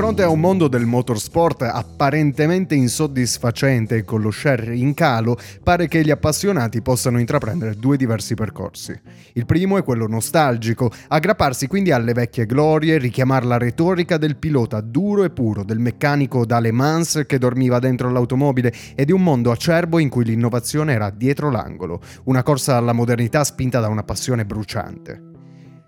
fronte a un mondo del motorsport apparentemente insoddisfacente e con lo share in calo, pare che gli appassionati possano intraprendere due diversi percorsi. Il primo è quello nostalgico, aggrapparsi quindi alle vecchie glorie, richiamare la retorica del pilota duro e puro, del meccanico da Le Mans che dormiva dentro l'automobile e di un mondo acerbo in cui l'innovazione era dietro l'angolo, una corsa alla modernità spinta da una passione bruciante.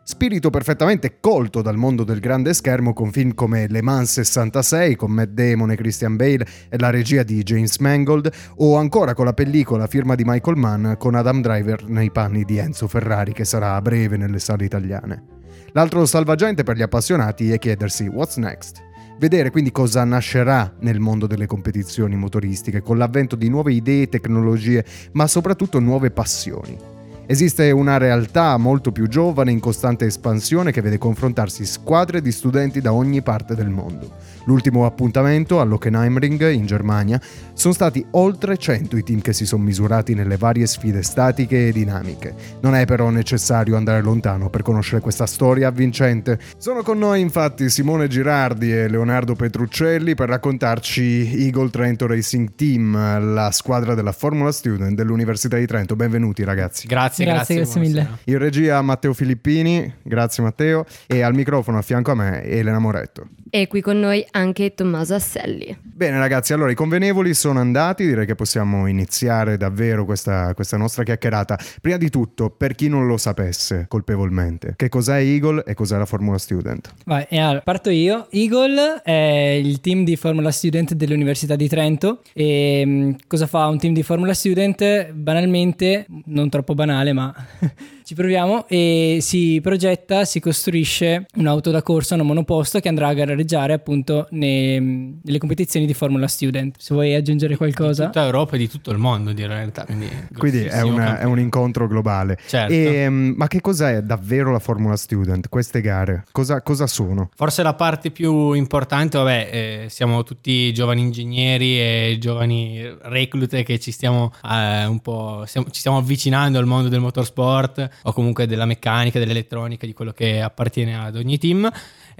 Spirito perfettamente colto dal mondo del grande schermo con film come Le Mans 66 con Matt Damon e Christian Bale e la regia di James Mangold o ancora con la pellicola firma di Michael Mann con Adam Driver nei panni di Enzo Ferrari che sarà a breve nelle sale italiane. L'altro salvagente per gli appassionati è chiedersi what's next? Vedere quindi cosa nascerà nel mondo delle competizioni motoristiche con l'avvento di nuove idee, tecnologie, ma soprattutto nuove passioni. Esiste una realtà molto più giovane in costante espansione che vede confrontarsi squadre di studenti da ogni parte del mondo. L'ultimo appuntamento all'Hockenheimring in Germania sono stati oltre 100 i team che si sono misurati nelle varie sfide statiche e dinamiche. Non è però necessario andare lontano per conoscere questa storia avvincente. Sono con noi infatti Simone Girardi e Leonardo Petruccelli per raccontarci Eagle Trento Racing Team, la squadra della Formula Student dell'Università di Trento. Benvenuti ragazzi. Grazie, grazie, grazie, grazie mille. In regia Matteo Filippini, grazie Matteo, e al microfono a fianco a me Elena Moretto. E qui con noi anche Tommaso Asselli. Bene ragazzi, allora i convenevoli sono andati, direi che possiamo iniziare davvero questa, questa nostra chiacchierata. Prima di tutto, per chi non lo sapesse colpevolmente, che cos'è Eagle e cos'è la Formula Student? Vai, allora, parto io. Eagle è il team di Formula Student dell'Università di Trento e mm, cosa fa un team di Formula Student? Banalmente, non troppo banale, ma ci proviamo e si progetta, si costruisce un'auto da corsa, una monoposto che andrà a gareggiare appunto nei, nelle competizioni di Formula Student. Se vuoi aggiungere qualcosa. Di tutta Europa e di tutto il mondo, direi in realtà. Quindi, quindi è, una, è, un incontro globale. Certo. E, um, ma che cos'è davvero la Formula Student? Queste gare? Cosa, cosa sono? Forse la parte più importante, vabbè, eh, siamo tutti giovani ingegneri e giovani reclute che ci stiamo eh, un po' stiamo, ci stiamo avvicinando al mondo del motorsport o comunque della meccanica, dell'elettronica, di quello che appartiene ad ogni team.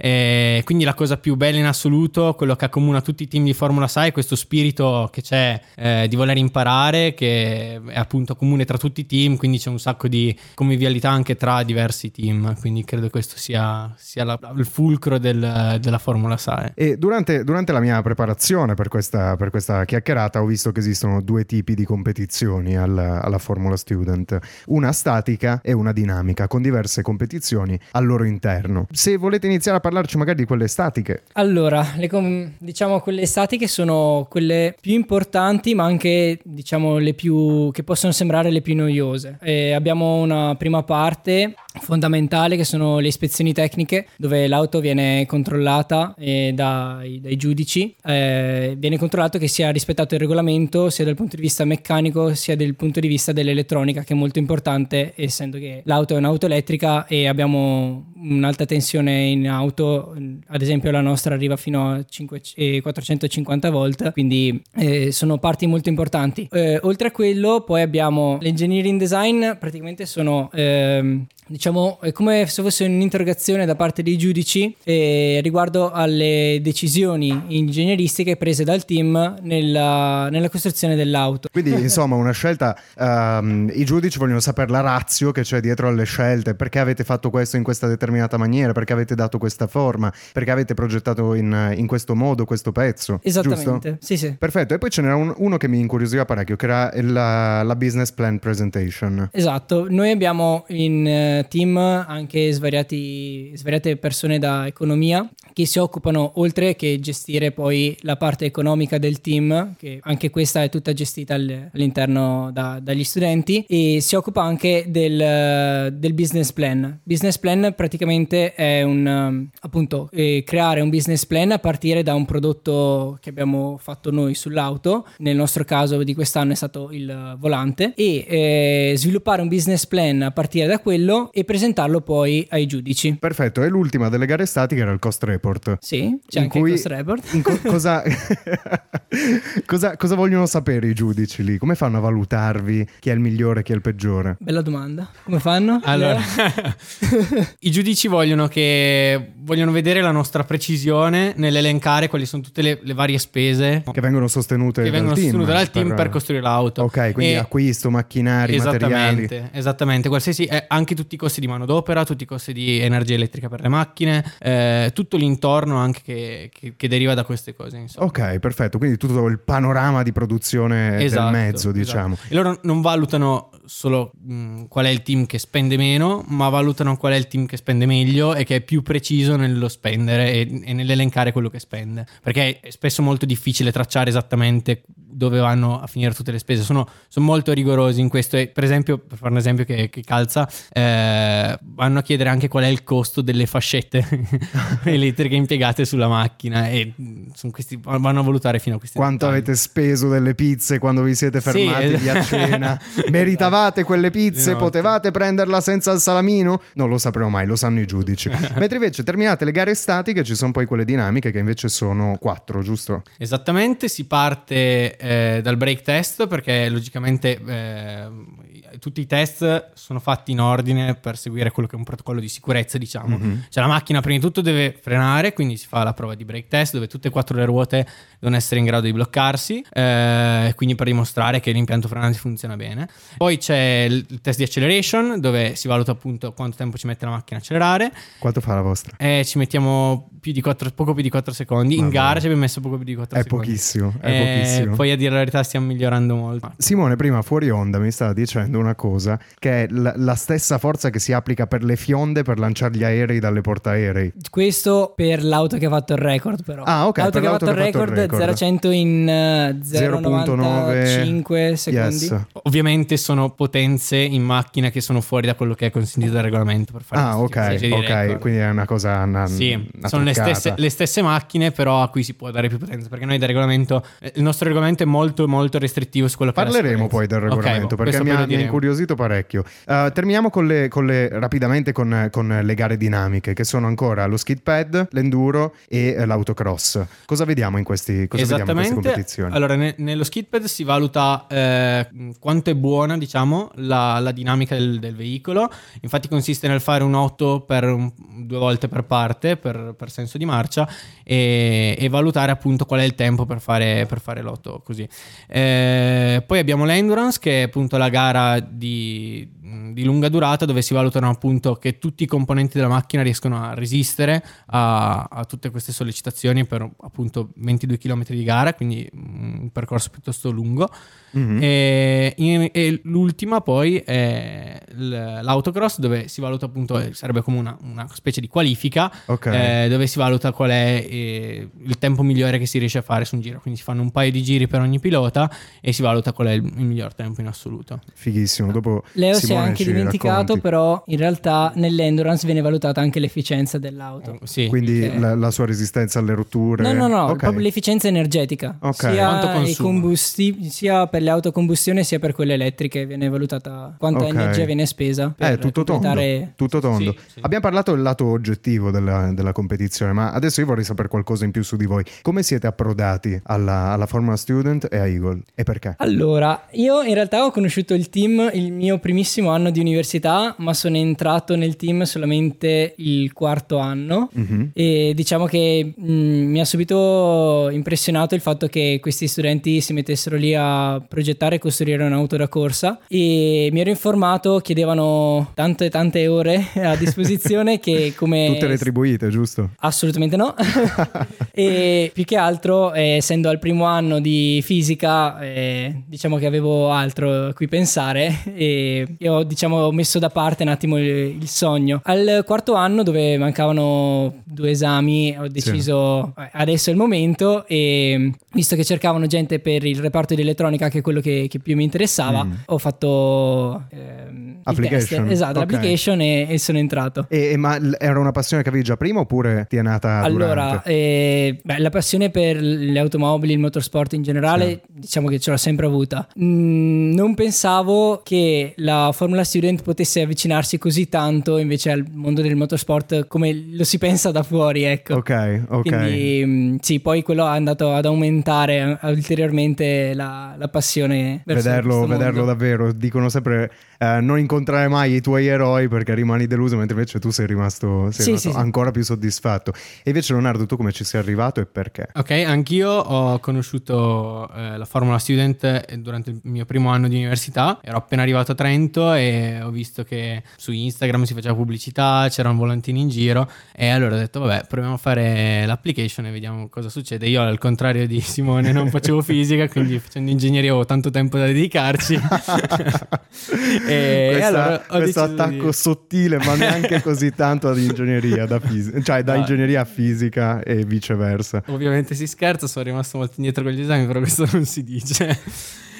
E quindi la cosa più bella in assoluto, quello che accomuna tutti i team di Formula 6 è questo spirito che c'è eh, di voler imparare, che è appunto comune tra tutti i team, quindi c'è un sacco di convivialità anche tra diversi team, quindi credo questo sia, sia la, il fulcro del, della Formula 6. E durante, durante, la mia preparazione per questa, per questa, chiacchierata ho visto che esistono due tipi di competizioni alla, alla Formula Student, una statica e una dinamica, con diverse competizioni al loro interno. Se volete iniziare a parlarci magari di quelle statiche. Allora, com- diciamo quelle statiche sono quelle più importanti, ma anche diciamo le più che possono sembrare le più noiose. E abbiamo una prima parte fondamentale che sono le ispezioni tecniche, dove l'auto viene controllata eh, dai, dai, giudici, eh, viene controllato che sia rispettato il regolamento sia dal punto di vista meccanico sia dal punto di vista dell'elettronica, che è molto importante essendo che l'auto è un'auto elettrica e abbiamo un'alta tensione in auto. Ad esempio la nostra arriva fino a 5, eh, 450 volt, quindi eh, sono parti molto importanti. Eh, oltre a quello poi abbiamo l'engineering design, praticamente sono ehm, diciamo, è come se fosse un'interrogazione da parte dei giudici eh, riguardo alle decisioni ingegneristiche prese dal team nella, nella costruzione dell'auto. Quindi, insomma, una scelta, um, i giudici vogliono sapere la razio che c'è dietro alle scelte, perché avete fatto questo in questa determinata maniera, perché avete dato questa forma, perché avete progettato in, in questo modo questo pezzo. Esattamente, giusto? sì, sì. Perfetto, e poi ce n'era un, uno che mi incuriosiva parecchio, che era la, la business plan presentation. Esatto, noi abbiamo in team anche svariati, svariate persone da economia che si occupano oltre che gestire poi la parte economica del team, che anche questa è tutta gestita all'interno da, dagli studenti, e si occupa anche del, del, business plan. Business plan praticamente è un appunto eh, creare un business plan a partire da un prodotto che abbiamo fatto noi sull'auto, nel nostro caso di quest'anno è stato il volante, e eh, sviluppare un business plan a partire da quello e presentarlo poi ai giudici. Perfetto, e l'ultima delle gare statiche era il cost report. Sì, c'è In anche cui- il cost report. In co- cosa, cosa, cosa vogliono sapere i giudici lì? Come fanno a valutarvi chi è il migliore, chi è il peggiore? Bella domanda. Come fanno? Allora, Leo? i giudici vogliono, che, vogliono vedere la nostra precisione nell'elencare quali sono tutte le, le varie spese Che vengono sostenute che dal vengono team. sostenute dal team per, costruire l'auto. Ok, quindi E- acquisto, macchinari, materiali. Esattamente, esattamente, qualsiasi, eh, anche tutti i costi di manodopera, tutti i costi di energia elettrica per le macchine, eh, tutto l'intorno anche che, che- che deriva da queste cose. Insomma. Ok, perfetto. Quindi tutto il panorama di produzione Esatto, del mezzo, esatto. diciamo. E loro non valutano solo mh, qual è il team che spende meno, ma valutano qual è il team che spende meglio e che è più preciso nello spendere e, e nell'elencare quello che spende. Perché è spesso molto difficile tracciare esattamente dove vanno a finire tutte le spese. Sono, sono molto rigorosi in questo. E, per esempio, per fare un esempio che, che calza, eh, vanno a chiedere anche qual è il costo delle fascette elettriche impiegate sulla macchina. E sono questi, vanno a valutare fino a questi Quanto dettagli. avete speso delle pizze quando vi siete Sì, fermati lì a cena? Meritavate quelle pizze? Esatto. Potevate prenderla senza il salamino? Non lo sapremo mai, lo sanno i giudici. Mentre invece terminate le gare statiche ci sono poi quelle dinamiche che invece sono quattro, giusto? Esattamente, si parte eh, dal break test perché logicamente eh, tutti i test sono fatti in ordine per seguire quello che è un protocollo di sicurezza, diciamo. Mhm. Cioè la macchina prima di tutto deve frenare, quindi si fa la prova di break test dove tutte e quattro le ruote devono essere in grado di bloccarsi, eh, quindi per dimostrare che l'impianto frenante funziona bene. Poi c'è il test di acceleration dove si valuta appunto quanto tempo ci mette la macchina a accelerare Quanto fa la vostra? e ci mettiamo più di quattro- poco più di 4 secondi. In Madonna. gara ci abbiamo messo poco più di 4 È secondi. pochissimo, è Eh, pochissimo. Poi a dire la verità stiamo migliorando molto. Simone prima fuori onda mi stava dicendo una cosa che è la, la stessa forza che si applica per le fionde per lanciare gli aerei dalle portaerei. Questo per l'auto che ha fatto il record, però. Ah, ok, L'auto per che ha l'auto fatto il che ha fatto il record, record. 0 a 100 in eh, 0.9 0,95 secondi. Yes. Ovviamente sono potenze in macchina che sono fuori da quello che è consentito dal regolamento per fare Ah, ok, ok, record. quindi è una cosa una, Sì, una sono le stesse, le stesse macchine, però a cui si può dare più potenza. Perché noi del regolamento, eh, il nostro regolamento è molto, molto restrittivo su quello che Parleremo poi del regolamento boh, perché mi ha, mi ha. Incuriosito parecchio. Uh, terminiamo con le, con le- rapidamente con, con le gare dinamiche che sono ancora lo skid pad, l'enduro e eh, l'autocross. Cosa vediamo in, questi, cosa vediamo in queste competizioni? Allora, ne- nello skid pad si valuta eh, quanto è buona, diciamo, la, la dinamica del, del veicolo. Infatti consiste nel fare un 8 per un- due volte per parte, per, per senso di marcia, e, e valutare appunto qual è il tempo per fare, per fare l'8 così. Eh, poi abbiamo l'endurance, che è appunto la gara di, di lunga durata, dove si valutano appunto che tutti i componenti della macchina riescono a resistere a, a tutte queste sollecitazioni per appunto 22 km di gara, quindi un percorso piuttosto lungo. Mhm. E, in- e l'ultima poi è l'autocross dove si valuta appunto, eh, sarebbe come una, una specie di qualifica Ok. eh, dove si valuta qual è eh, il tempo migliore che si riesce a fare su un giro. Quindi si fanno un paio di giri per ogni pilota e si valuta qual è il, il miglior tempo in assoluto. Fighissimo. Dopo Leo si è Simone anche ci dimenticato, racconti. però in realtà nell'endurance viene valutata anche l'efficienza dell'auto. Sì. Quindi Ok. la, la sua resistenza alle rotture. No, no, no, Ok. proprio l'efficienza energetica. Ok. Sia, Quanto i consuma. combusti- sia per le autocombustione sia per quelle elettriche viene valutata quanta energia viene spesa. Per Eh, tutto tondo, completare- tutto tondo. Sì, sì. Abbiamo parlato del lato oggettivo della, della competizione, ma adesso io vorrei sapere qualcosa in più su di voi. Come siete approdati alla, alla Formula Student e a Eagle? E perché? Allora, io in realtà ho conosciuto il team il mio primissimo anno di università, ma sono entrato nel team solamente il quarto anno. Mhm. E diciamo che mh, mi ha subito impressionato il fatto che questi studenti si mettessero lì a progettare e costruire un'auto da corsa e mi ero informato, chiedevano tante tante ore a disposizione che come... Tutte retribuite, giusto? Assolutamente no. e più che altro, eh, essendo al primo anno di fisica, eh, diciamo che avevo altro a cui pensare e, e ho diciamo messo da parte un attimo il, il sogno. Al quarto anno, dove mancavano due esami, ho deciso eh, adesso è il momento e visto che cercavano gente per il reparto di elettronica, che è quello che, che più mi interessava, Mm. ho fatto ehm, il Application. test. Esatto, Ok. l'application e, e sono entrato. E, e ma era una passione che avevi già prima oppure ti è nata Allora, eh, beh, la passione per le automobili, il motorsport in generale, diciamo che ce l'ho sempre avuta. Mm, non pensavo che la Formula Student potesse avvicinarsi così tanto invece al mondo del motorsport come lo si pensa da fuori, ecco. Ok, ok. Quindi mh, sì, poi quello è andato ad aumentare eh, ulteriormente la, la passione verso Vederlo, vederlo mondo. davvero, dicono sempre eh, non incontrare mai i tuoi eroi perché rimani deluso, mentre invece tu sei rimasto, sei Sì, rimasto sì, sì. ancora più soddisfatto. E invece Leonardo, tu come ci sei arrivato e perché? Ok, anch'io ho conosciuto eh, la Formula Student durante il mio primo anno di università. Ero appena arrivato a Trento e ho visto che su Instagram si faceva pubblicità, c'erano volantini in giro e allora ho detto vabbè proviamo a fare l'application e vediamo cosa succede. Io al contrario di Simone non facevo fisica, quindi facendo ingegneria avevo tanto tempo da dedicarci. e Questa- allora ho questo attacco di- sottile, ma neanche così tanto ad ingegneria, da fisica, cioè da Ah. ingegneria a fisica e viceversa. Ovviamente si scherza, sono rimasto molto indietro con gli esami, però questo non si dice.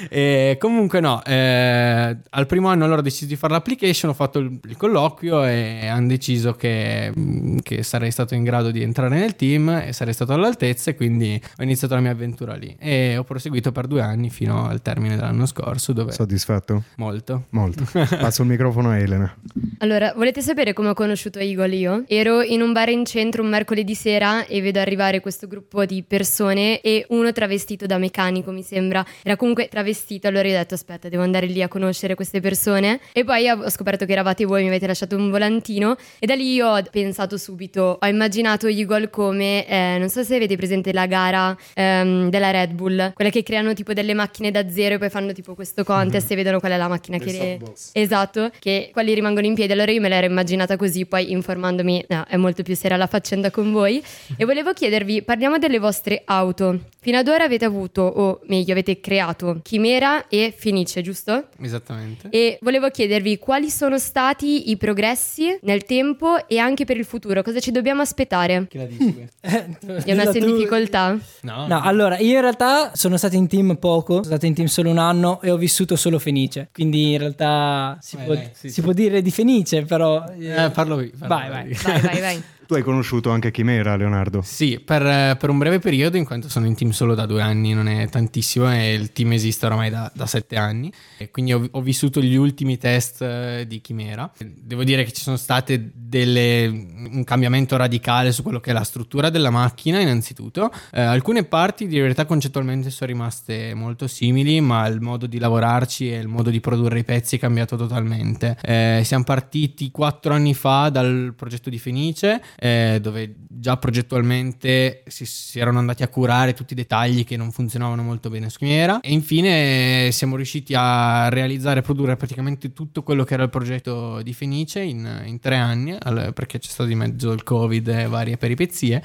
E comunque no, eh, al primo anno allora ho deciso di fare l'application, ho fatto il, il colloquio e hanno deciso che, mh, che sarei stato in grado di entrare nel team e sarei stato all'altezza e quindi ho iniziato la mia avventura lì e ho proseguito per due anni fino al termine dell'anno scorso dove Soddisfatto? molto. Molto. Passo il microfono a Elena. Allora, volete sapere come ho conosciuto Eagle io? Ero in un bar in centro un mercoledì sera e vedo arrivare questo gruppo di persone e uno travestito da meccanico, mi sembra. Era comunque travestito, allora io ho detto aspetta, devo andare lì a conoscere queste persone. E poi ho scoperto che eravate voi, mi avete lasciato un volantino e da lì io ho pensato subito, ho immaginato Eagle come, eh, non so se avete presente la gara ehm, della Red Bull, quella che creano tipo delle macchine da zero e poi fanno tipo questo contest e vedono qual è la macchina che... Esatto, che quelli rimangono in piedi. Allora io me l'ero immaginata così, poi informandomi, no, è molto più seria la faccenda con voi. E volevo chiedervi, parliamo delle vostre auto. Fino ad ora avete avuto, o meglio, avete creato Chimera e Fenice, giusto? Esattamente. E volevo chiedervi quali sono stati i progressi nel tempo e anche per il futuro, cosa ci dobbiamo aspettare? Chi la dici? Ho messo in difficoltà? No, No, allora, io in realtà sono stato in team poco, sono stato in team solo un anno e ho vissuto solo Fenice. Quindi in realtà si, Vai, può, dai, sì, si sì. può dire di Fenice, però... eh, parlo io. parlo Vai, vai. io. Vai, vai, vai. Tu hai conosciuto anche Chimera, Leonardo? Sì, per, eh, per un breve periodo, in quanto sono in team solo da due anni, non è tantissimo, e il team esiste oramai da, da sette anni. E quindi ho, ho vissuto gli ultimi test eh, di Chimera. Devo dire che ci sono state delle, un cambiamento radicale su quello che è la struttura della macchina, innanzitutto. Eh, alcune parti di verità concettualmente sono rimaste molto simili, ma il modo di lavorarci e il modo di produrre i pezzi è cambiato totalmente. Eh, siamo partiti quattro anni fa dal progetto di Fenice, eh, dove già progettualmente si, si erano andati a curare tutti i dettagli che non funzionavano molto bene su Chimera e infine siamo riusciti a realizzare e produrre praticamente tutto quello che era il progetto di Fenice in, in tre anni perché c'è stato di mezzo il covid e varie peripezie.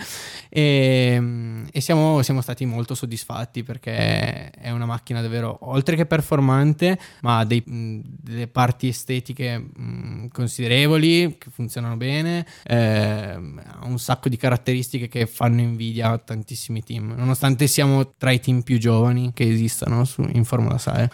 E, e siamo, siamo stati molto soddisfatti perché è una macchina davvero oltre che performante ma ha dei- mh, delle parti estetiche mh, considerevoli che funzionano bene ehm, ha un sacco di caratteristiche che fanno invidia a tantissimi team nonostante siamo tra i team più giovani che esistono su- in Formula 6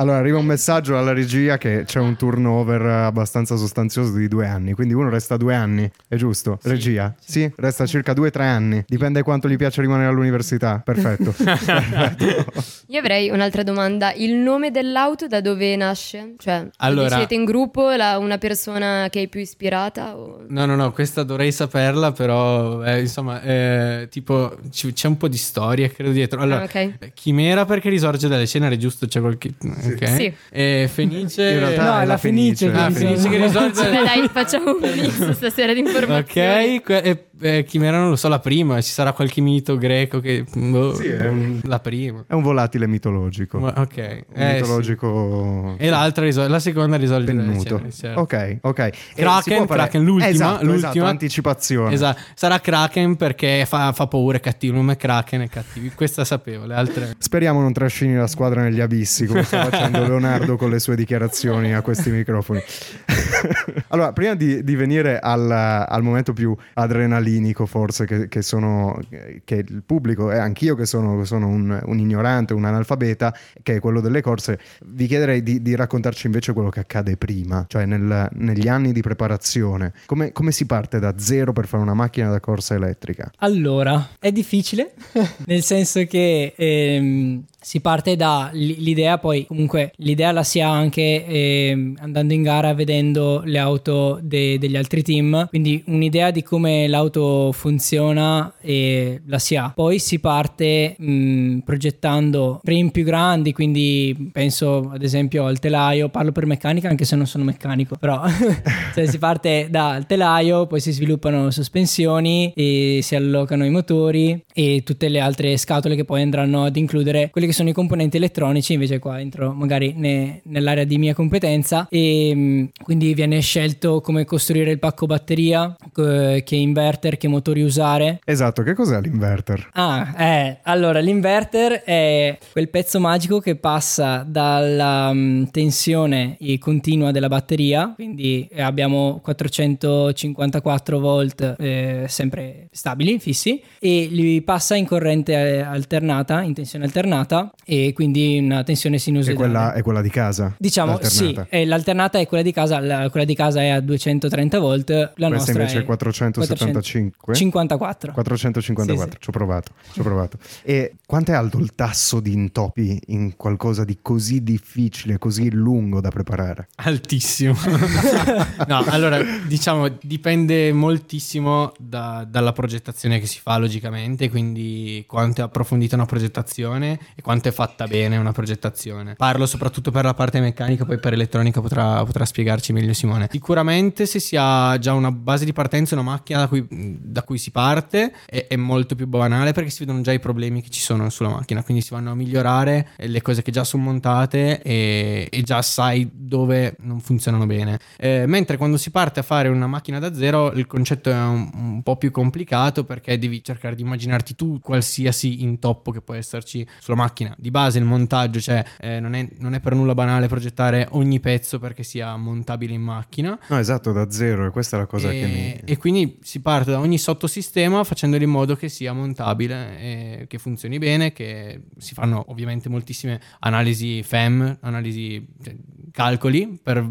Allora, arriva un messaggio alla regia che c'è un turnover abbastanza sostanzioso di due anni, quindi uno resta due anni, è giusto? regia? Sì, resta circa due o tre anni, dipende quanto gli piace rimanere all'università. Perfetto. Perfetto. Io avrei un'altra domanda. Il nome dell'auto da dove nasce? Cioè, Allora- lo decidete in gruppo la- una persona che è più ispirata? O... No, no, no, questa dovrei saperla, però eh, insomma, eh, tipo c'è un po' di storia, credo dietro. Allora, Ah, ok. eh, Chimera perché risorge dalle ceneri, giusto? C'è qualche... ok. Sì. E Fenice... In realtà No, è la Fenice Fenice. Ah, Fenice che risorge... Beh, dai, facciamo un mix stasera di informazioni. Ok, que- e- e Chimera non lo so, la prima, ci sarà qualche mito greco che... boh, Sì, è un- La prima. È un volatile mitologico. Ma- Ok. Un eh, mitologico... sì. E l'altra risol- la seconda risolve pennuto. certo. Ok, ok. Kraken, fare- Kraken, l'ultima, Esatto, l'ultima. esatto, anticipazione. Esatto, sarà Kraken perché fa, fa paura, è cattivo, il nome è Kraken è cattivo. Questa sapevo, le altre... Speriamo non trascini la squadra negli abissi come sta facendo Leonardo con le sue dichiarazioni a questi microfoni. allora, prima di, di venire al, al momento più adrenalinico, forse, che, che sono che il pubblico e anch'io che sono, sono un, un ignorante, un analfabeta, che è quello delle corse, vi chiederei di, di raccontarci invece quello che accade prima, cioè nel- negli anni di preparazione. Come, come si parte da zero per fare una macchina da corsa elettrica? Allora, è difficile, nel senso che ehm, si parte dall'idea, poi comunque l'idea la si ha anche eh, andando in gara vedendo le auto de- degli altri team, quindi un'idea di come l'auto funziona e la si ha. Poi si parte mh, progettando frame più grandi, quindi penso ad esempio al telaio, parlo per meccanica anche se non sono meccanico, però cioè, si parte dal telaio, poi si sviluppano sospensioni e si allocano i motori e tutte le altre scatole che poi andranno ad includere quelli che i componenti elettronici, invece qua entro magari ne, nell'area di mia competenza e mh, quindi viene scelto come costruire il pacco batteria, che inverter, che motori usare. Esatto, che cos'è l'inverter? Ah, eh, allora l'inverter è quel pezzo magico che passa dalla um, tensione continua della batteria, quindi abbiamo 454 volt eh, sempre stabili, fissi, e li passa in corrente eh, alternata, in tensione alternata, e quindi una tensione sinusoidale. E quella è quella di casa? Diciamo l'alternata. sì, l'alternata è quella di casa, la, quella di casa è a 230 volt, la Questa nostra invece è è 475? 54. 454, Sì, sì. ci ho provato, ci ho provato. E quanto è alto il tasso di intoppi in qualcosa di così difficile, così lungo da preparare? Altissimo. no, allora diciamo dipende moltissimo da- dalla progettazione che si fa logicamente, quindi quanto è approfondita una progettazione e quanto è fatta bene una progettazione. Parlo soprattutto per la parte meccanica, poi per elettronica potrà, potrà spiegarci meglio Simone. Sicuramente se si ha già una base di partenza, una macchina da cui, da cui si parte, è, è molto più banale perché si vedono già i problemi che ci sono sulla macchina, quindi si vanno a migliorare le cose che già sono montate e, e già sai dove non funzionano bene. Eh, mentre quando si parte a fare una macchina da zero il concetto è un, un po' più complicato perché devi cercare di immaginarti tu qualsiasi intoppo che può esserci sulla macchina. Di base il montaggio, cioè eh, non, è, non è per nulla banale progettare ogni pezzo perché sia montabile in macchina. No, esatto, da zero, e questa è la cosa e, che mi... e quindi si parte da ogni sottosistema facendolo in modo che sia montabile, e che funzioni bene, che si fanno ovviamente moltissime analisi FEM, analisi, cioè, calcoli per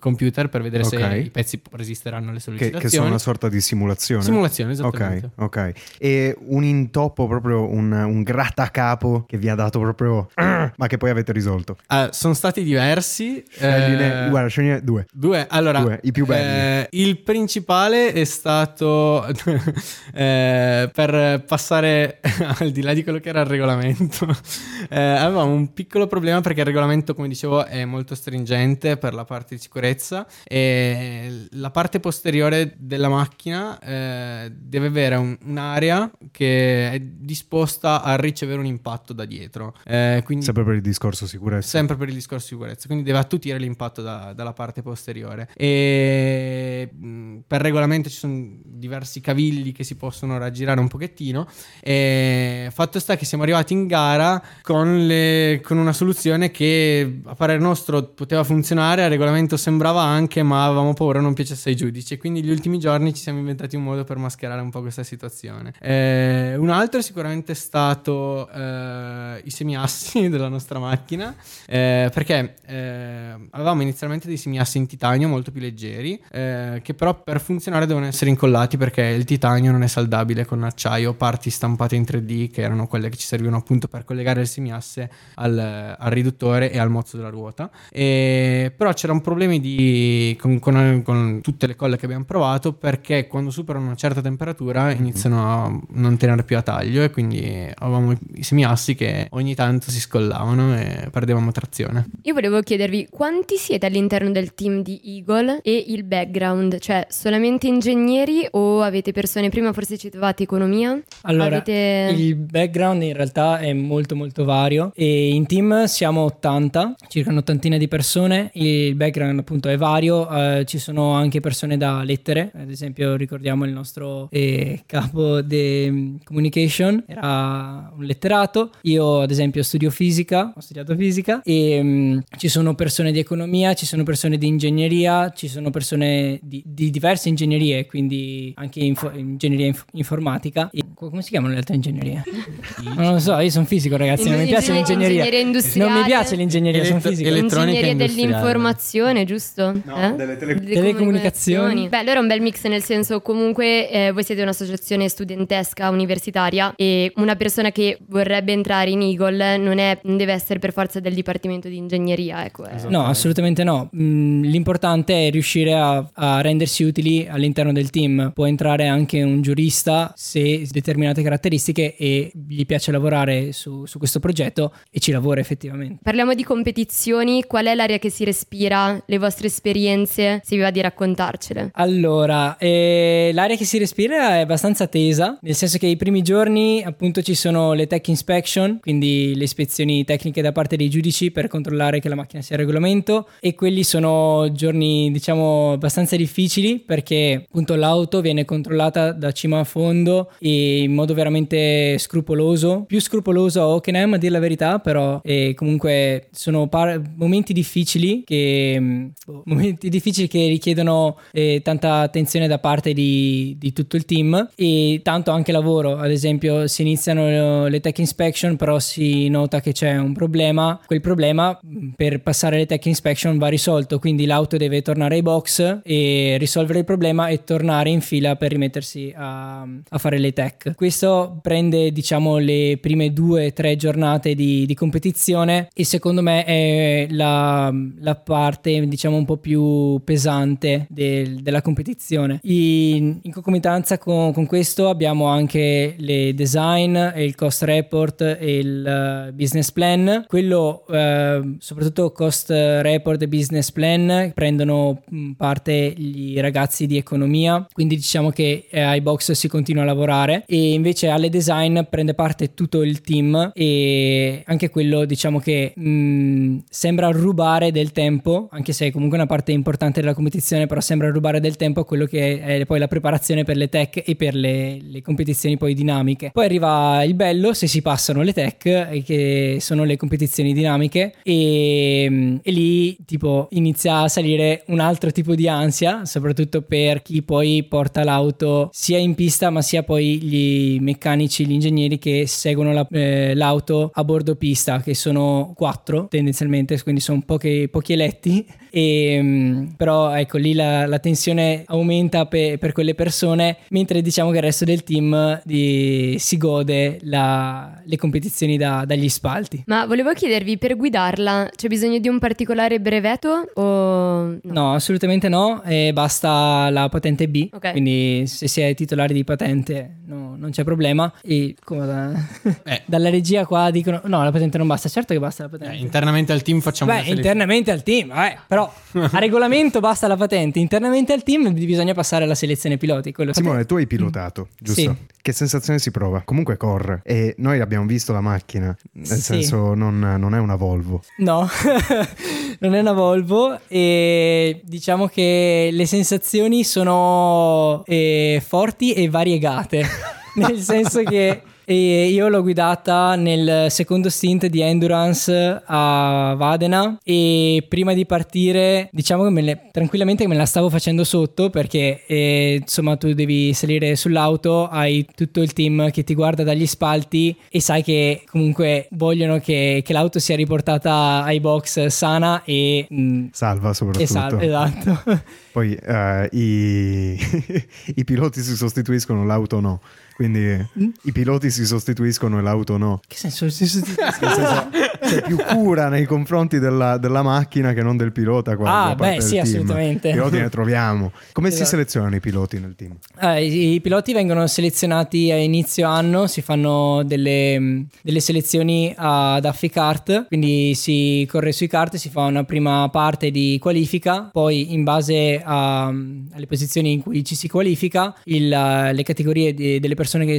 computer per vedere Ok. se i pezzi resisteranno alle Che, sollecitazioni. che sono una sorta di simulazione. Simulazione, Ok, esattamente. ok. E un intoppo, proprio un, un grattacapo che vi ha dato proprio... ma che poi avete risolto. Ah, sono stati diversi. Scegline- eh, guarda, scegliene due. Due, allora, Due, i più belli. eh, il principale è stato eh, per passare al di là di quello che era il regolamento. eh, avevamo un piccolo problema perché il regolamento, come dicevo, è molto stringente per la parte di sicurezza e la parte posteriore della macchina eh, deve avere un- un'area che è disposta a ricevere un impatto da dietro. Eh, quindi Sempre per il discorso sicurezza. Sempre per il discorso di sicurezza, quindi deve attutire l'impatto da- dalla parte posteriore. E per regolamento ci sono diversi cavilli che si possono raggirare un pochettino. E fatto sta che siamo arrivati in gara con, le- con una soluzione che a parere nostro poteva funzionare, al regolamento sembrava anche, ma avevamo paura non piacesse ai giudici. Quindi gli ultimi giorni ci siamo inventati un modo per mascherare un po' questa situazione. Eh, un altro è sicuramente stato eh, i semiassi della nostra macchina, eh, perché eh, avevamo inizialmente dei semiassi in titanio molto più leggeri, eh, che però per funzionare devono essere incollati perché il titanio non è saldabile con acciaio, parti stampate in 3D che erano quelle che ci servivano appunto per collegare il semiasse al, al riduttore e al mozzo della ruota. E, però c'erano problemi di, con, con- con tutte le colle che abbiamo provato perché quando superano una certa temperatura iniziano a non tenere più a taglio e quindi avevamo i semiassi che ogni tanto si scollavano e perdevamo trazione. Io volevo chiedervi quanti siete all'interno del team di Eagle e il background, cioè solamente ingegneri o avete persone, prima forse citavate economia? Allora, Avete- il background in realtà è molto molto vario e in team siamo 80, circa un'ottantina di persone, il background appunto è vario, eh, ci sono anche persone da lettere, ad esempio ricordiamo il nostro eh, capo di communication, era un letterato, io ad esempio studio fisica, ho studiato fisica e mm, ci sono persone di economia, ci sono persone di ingegneria, ci sono persone di, di diverse ingegnerie, quindi anche info- ingegneria inf- informatica. E co- come si chiamano le altre ingegnerie? Non lo so, io sono fisico ragazzi, non mi piace Ingegneria- l'ingegneria. Non mi piace l'ingegneria, sono fisico. elettronica Ingegneria dell'informazione, giusto? giusto? No, Eh? delle tele- Telecomunicazioni. Beh, allora è un bel mix nel senso comunque eh, voi siete un'associazione studentesca universitaria e una persona che vorrebbe entrare in Eagle non, è- non deve essere per forza del dipartimento di ingegneria, ecco. eh. No, assolutamente no. Mm, L'importante è riuscire a, a rendersi utili all'interno del team. Può entrare anche un giurista se determinate caratteristiche e gli piace lavorare su, su questo progetto e ci lavora effettivamente. Parliamo di competizioni, qual è l'aria che si respira, le vostre esperienze, se vi va di raccontarcele. Allora, eh, l'aria che si respira è abbastanza tesa, nel senso che i primi giorni appunto ci sono le tech inspection, quindi le ispezioni tecniche da parte dei giudici per controllare che la macchina sia a regolamento e quelli sono giorni diciamo abbastanza difficili perché appunto l'auto viene controllata da cima a fondo e in modo veramente scrupoloso, più scrupoloso a Hockenheim a dire la verità, però eh, comunque sono par- momenti difficili che mh, boh, momenti difficili che richiedono eh, tanta attenzione da parte di, di tutto il team e tanto anche lavoro. Ad esempio, si iniziano le tech inspection, però si nota che c'è un problema. Quel problema mh, per passare le tech inspection va risolto, quindi l'auto deve tornare ai box e risolvere il problema e tornare in fila per rimettersi a, a fare le tech. Questo prende, diciamo, le prime due o tre giornate di, di competizione e secondo me è la, la parte, diciamo, un po' più pesante del- della competizione. In, in concomitanza con, con questo abbiamo anche le design, e il cost report e il eh, business plan. Quello, eh, soprattutto cost report e business plan, prendono mh, parte gli ragazzi di economia, quindi diciamo che eh, ai box si continua a lavorare e invece alle design prende parte tutto il team e anche quello diciamo che mh, sembra rubare del tempo, anche se è comunque una parte importante della competizione, però sembra rubare del tempo a quello che è poi la preparazione per le tech e per le, le competizioni poi dinamiche. Poi arriva il bello se si passano le tech, e che sono le competizioni dinamiche, e, e lì tipo inizia a salire un altro tipo di ansia, soprattutto per chi poi porta l'auto sia in pista, ma sia poi gli meccanici, gli ingegneri che seguono la- eh, l'auto a bordo pista, che sono quattro tendenzialmente, quindi sono pochi, pochi eletti. E, mm, però ecco lì la, la tensione aumenta pe- per quelle persone mentre diciamo che il resto del team di- si gode la- le competizioni da- dagli spalti Ma volevo chiedervi, per guidarla c'è bisogno di un particolare brevetto o no? No, assolutamente no, e basta la patente B, Ok. quindi se si è titolari di patente no, non c'è problema. E come da- Eh. dalla regia qua dicono no, la patente non basta, certo che basta la Eh, patente. internamente al team facciamo Beh, internamente al team, però a regolamento basta la patente, internamente al team bisogna passare alla selezione piloti. Simone, tu hai pilotato, giusto? Sì. Che sensazione si prova? Comunque corre e noi abbiamo visto la macchina, nel Sì. senso non, non è una Volvo. No, non è una Volvo e diciamo che le sensazioni sono eh, forti e variegate, nel senso che eh, io l'ho guidata nel secondo stint di Endurance a Vadena e prima di partire diciamo che me le- tranquillamente me la stavo facendo sotto perché eh, insomma tu devi salire sull'auto, hai tutto il team che ti guarda dagli spalti e sai che comunque vogliono che, che l'auto sia riportata ai box sana e... mm, Salva soprattutto. e salva, esatto. Poi eh, i... i piloti si sostituiscono, l'auto no. Quindi Mm? i piloti si sostituiscono e l'auto no. che senso? si sostituiscono? C'è più cura nei confronti della, della macchina che non del pilota. qua, Ah, beh, sì, team. assolutamente. I piloti ne troviamo. Come si Esatto. selezionano i piloti nel team? Eh, i, i piloti vengono selezionati a inizio anno, si fanno delle, delle selezioni ad Affi Kart, quindi si corre sui kart, si fa una prima parte di qualifica, poi in base a- alle posizioni in cui ci si qualifica, il- le categorie di- delle persone che,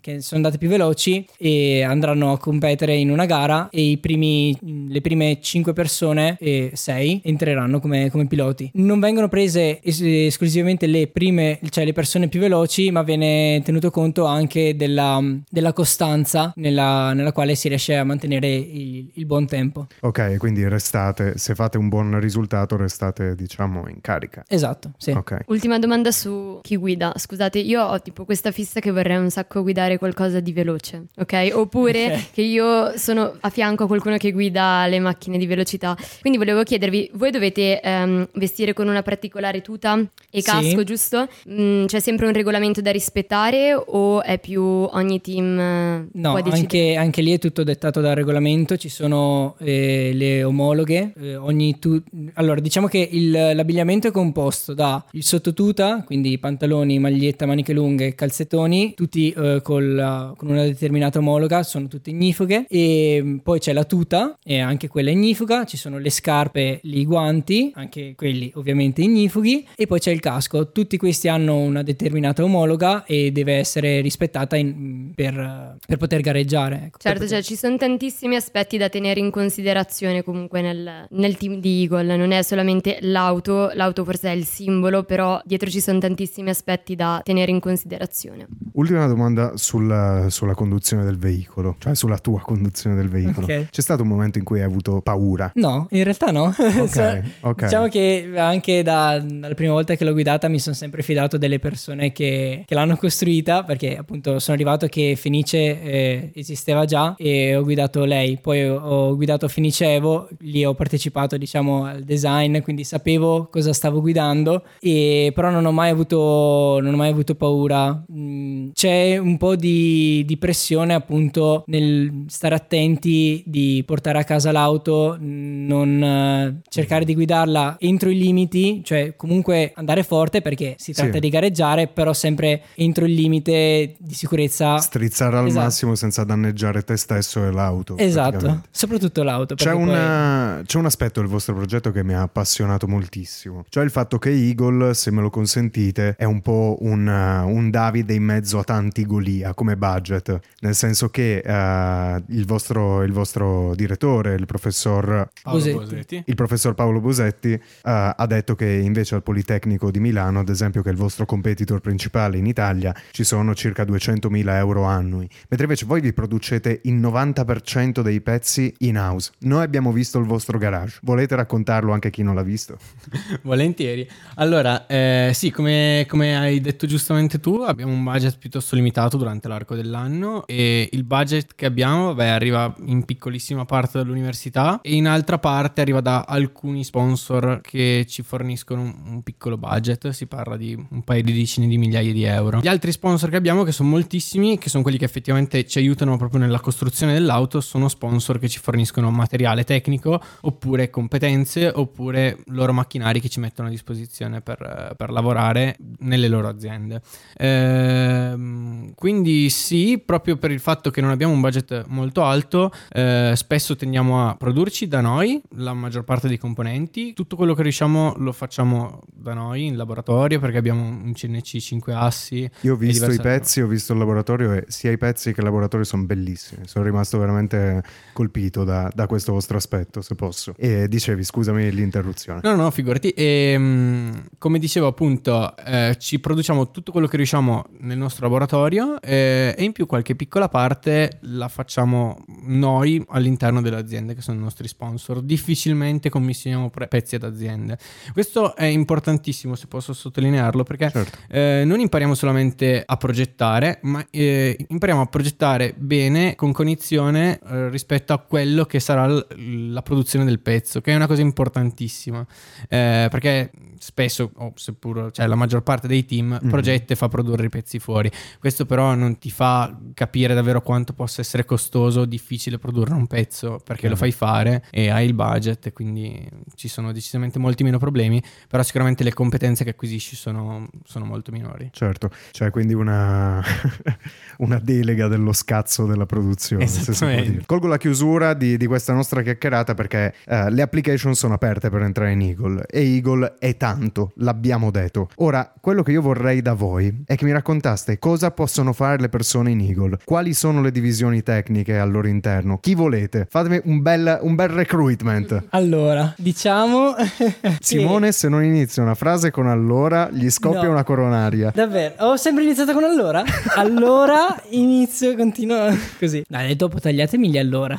che sono andate più veloci e andranno a competere in una gara e primi, le prime 5 persone, 6, entreranno come, come piloti. Non vengono prese es- esclusivamente le prime, cioè le persone più veloci, ma viene tenuto conto anche della, della costanza nella, nella quale si riesce a mantenere il, il buon tempo. Ok, quindi restate, se fate un buon risultato, restate diciamo in carica. Esatto, sì. Ok. Ultima domanda su chi guida. Scusate, io ho tipo questa fissa che vorrei un sacco guidare qualcosa di veloce, ok? Oppure Ok. che io sono a fianco a qualcuno che guida le macchine di velocità. Quindi volevo chiedervi, voi dovete ehm, vestire con una particolare tuta e Sì. casco, giusto? Mm, c'è sempre un regolamento da rispettare o è più ogni team eh, No, può decidere? anche, anche lì è tutto dettato dal regolamento, ci sono eh, le omologhe, eh, ogni tu- allora diciamo che il- l'abbigliamento è composto da il sottotuta, quindi pantaloni, maglietta, maniche lunghe, calzettoni, tutti eh, col- con una determinata omologa, sono tutte ignifughe e mm, poi c'è la tuta e anche quella ignifuga, ci sono le scarpe, i guanti, anche quelli ovviamente ignifughi e poi c'è il casco, tutti questi hanno una determinata omologa e deve essere rispettata in- per, per poter gareggiare. ecco. Certo, Per cioè poter- ci sono tantissimi aspetti da tenere in considerazione comunque nel, nel team di Eagle, non è solamente l'auto, l'auto forse è il simbolo, però dietro ci sono tantissimi aspetti da tenere in considerazione. Ultima domanda sulla, sulla conduzione del veicolo, cioè sulla tua conduzione del veicolo. Ok. C'è stato un momento in cui hai avuto paura? No, in realtà no. Cioè, ok. Diciamo che anche da- dalla prima volta che l'ho guidata mi sono sempre fidato delle persone che, che l'hanno costruita perché appunto sono arrivato che Fenice eh, esisteva già e ho guidato lei, poi ho, ho guidato Fenice Evo, lì ho partecipato diciamo al design, quindi sapevo cosa stavo guidando e però non ho mai avuto, non ho mai avuto paura. Mm, c'è un po' di, di pressione appunto nel stare attenti di portare a casa l'auto, non eh, cercare di guidarla entro i limiti, cioè comunque andare forte perché si tratta Sì. di gareggiare, però sempre entro il limite di sicurezza. Strizzare al Esatto. massimo senza danneggiare te stesso e l'auto. Esatto, soprattutto l'auto. C'è, perché poi- una- c'è un aspetto del vostro progetto che mi ha appassionato moltissimo, cioè il fatto che Eagle, se me lo consentite, è un po' un, uh, un Davide in mezzo a tanti Golia come budget, nel senso che uh, il, vostro, il vostro direttore, il professor Paolo Bosetti. Il professor Paolo Bosetti uh, ha detto che invece al Politecnico di Milano, ad esempio, che è il vostro competitor principale in Italia, ci sono circa 200.000 euro annui, mentre invece voi vi producete il 90% dei pezzi in house. Noi abbiamo visto il vostro garage, volete raccontarlo anche a chi non l'ha visto? Volentieri. Allora, eh, sì, come, come hai detto giustamente tu, abbiamo un budget piuttosto limitato durante l'arco dell'anno e il budget che abbiamo, vabbè, arriva in piccolissima parte dall'università e in altra parte arriva da alcuni sponsor che ci forniscono un, un piccolo budget, si parla di un paio di decine di migliaia di euro. Gli altri sponsor che abbiamo, che sono moltissimi, che sono quelli che effettivamente ci aiutano proprio nella costruzione dell'auto, sono sponsor che ci forniscono materiale tecnico oppure competenze oppure loro macchinari che ci mettono a disposizione per, eh, per lavorare nelle loro aziende. Ehm, quindi sì, proprio per il fatto che non abbiamo un budget molto alto, eh, spesso tendiamo a produrci da noi la maggior parte dei componenti, tutto quello che riusciamo lo facciamo da noi in laboratorio perché abbiamo un CNC 5 assi. Io ho visto i pezzi, ho visto il laboratorio e sia i pezzi che il laboratorio sono bellissimi. Sono rimasto veramente colpito da, da questo vostro aspetto, se posso. E dicevi, scusami l'interruzione. No, no, figurati. E, mh, come dicevo, appunto, eh, ci produciamo tutto quello che riusciamo nel nostro laboratorio eh, e in più qualche piccola parte la facciamo noi all'interno delle aziende che sono i nostri sponsor. Difficilmente commissioniamo pre- pezzi ad aziende. Questo è importantissimo, se posso sottolinearlo, perché Certo. eh, non impariamo solamente a progettare, ma eh, impariamo a progettare bene, con cognizione eh, rispetto a quello che sarà l- la produzione del pezzo, che è una cosa importantissima. Eh, perché spesso, o seppur cioè la maggior parte dei team, Mhm. progetta e fa produrre i pezzi fuori. Questo però non ti fa capire davvero quanto possa essere costoso o difficile produrre un pezzo, perché lo Chiaro. fai fare e hai il budget quindi ci sono decisamente molti meno problemi, però sicuramente le competenze che acquisisci sono, sono molto minori. Certo, c'è quindi una, una delega dello scazzo della produzione. se. Colgo la chiusura di, di questa nostra chiacchierata perché eh, le application sono aperte per entrare in Eagle e Eagle è tanto, l'abbiamo detto. Ora, quello che io vorrei da voi è che mi raccontaste cosa possono fare le persone in Eagle, quali sono le divisioni tecniche al loro interno, chi volete. Fatemi un bel, un bel recruitment. Allora, diciamo... Simone, se non inizia una frase con allora, gli scoppia No. una coronaria. Davvero? Ho sempre iniziato con allora? Allora inizio, continuo così. Dai, dopo tagliatemi gli allora.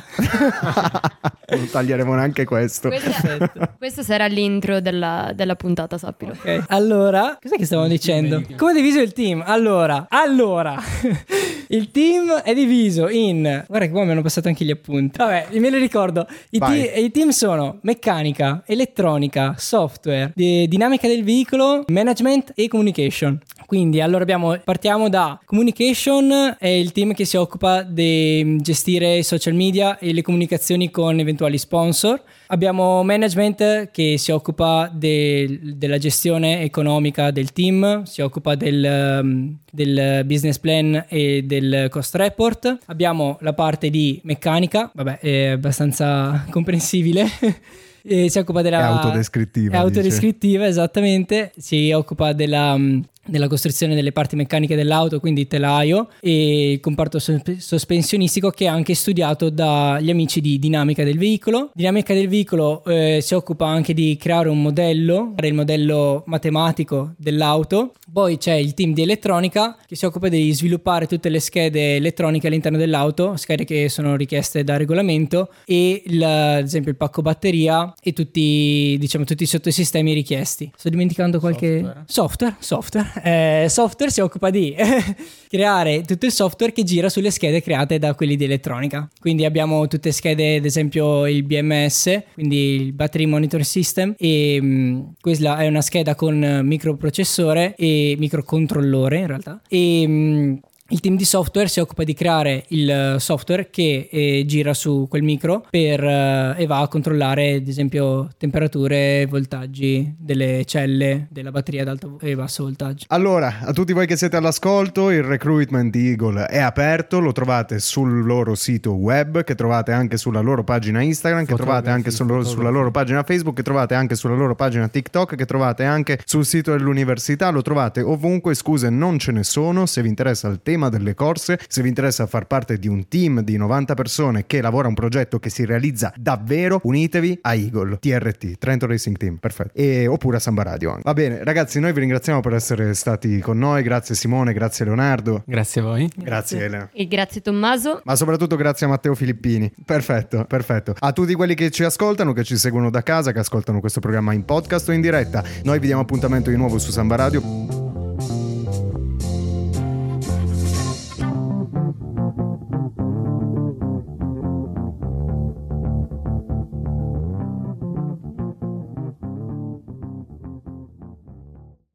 non taglieremo neanche questo. Questo, questo sarà l'intro della, della puntata, sappilo. Ok, allora, cos'è che stavamo dicendo? Come è diviso il team? Allora, allora, il team è diviso in... Guarda che qua mi hanno passato anche gli appunti. Vabbè, me li ricordo. I, te- i team sono meccanica, elettronica, software, di- dinamica del veicolo, management e communication. Quindi, allora abbiamo, partiamo da communication, è il team che si occupa di gestire i social media e le comunicazioni con eventuali sponsor. Abbiamo management che si occupa del- della gestione economica del team, si occupa del, um, del business plan e del cost report. Abbiamo la parte di meccanica, vabbè, è abbastanza comprensibile. E si occupa della È autodescrittiva, È dice. autodescrittiva, esattamente. Si occupa della, mm, della costruzione delle parti meccaniche dell'auto, quindi telaio, e il comparto sospe- sospensionistico che è anche studiato dagli amici di dinamica del veicolo. Dinamica del veicolo eh, si occupa anche di creare un modello, creare il modello matematico dell'auto. Poi c'è il team di elettronica che si occupa di sviluppare tutte le schede elettroniche all'interno dell'auto, schede che sono richieste da regolamento e il- ad esempio il pacco batteria e tutti, diciamo, tutti i sottosistemi richiesti. Sto dimenticando qualche software. Software, Eh, software si occupa di creare tutto il software che gira sulle schede create da quelli di elettronica. Quindi abbiamo tutte schede, ad esempio il BMS, quindi il Battery Monitor System e mh, questa è una scheda con microprocessore e microcontrollore in realtà e mh, il team di software si occupa di creare il eh, software che eh, gira su quel micro per, eh, e va a controllare ad esempio temperature e voltaggi delle celle della batteria ad alto e basso voltaggio. Allora, a tutti voi che siete all'ascolto, il recruitment di Eagle è aperto, lo trovate sul loro sito web, che trovate anche sulla loro pagina Instagram, che trovate anche sul loro- sulla loro pagina Facebook, che trovate anche sulla loro pagina TikTok, che trovate anche sul sito dell'università, lo trovate ovunque, scuse non ce ne sono, se vi interessa il tema delle corse, se vi interessa far parte di un team di 90 persone che lavora un progetto che si realizza davvero, unitevi a Eagle, TRT, Trento Racing Team, perfetto, e, oppure a Samba Radio anche. Va bene, ragazzi, noi vi ringraziamo per essere stati con noi, grazie Simone, grazie Leonardo, Grazie a voi. grazie Elena. E grazie Tommaso. Ma soprattutto grazie a Matteo Filippini. Perfetto, perfetto. A tutti quelli che ci ascoltano, che ci seguono da casa, che ascoltano questo programma in podcast o in diretta. Noi vi diamo appuntamento di nuovo su Samba Radio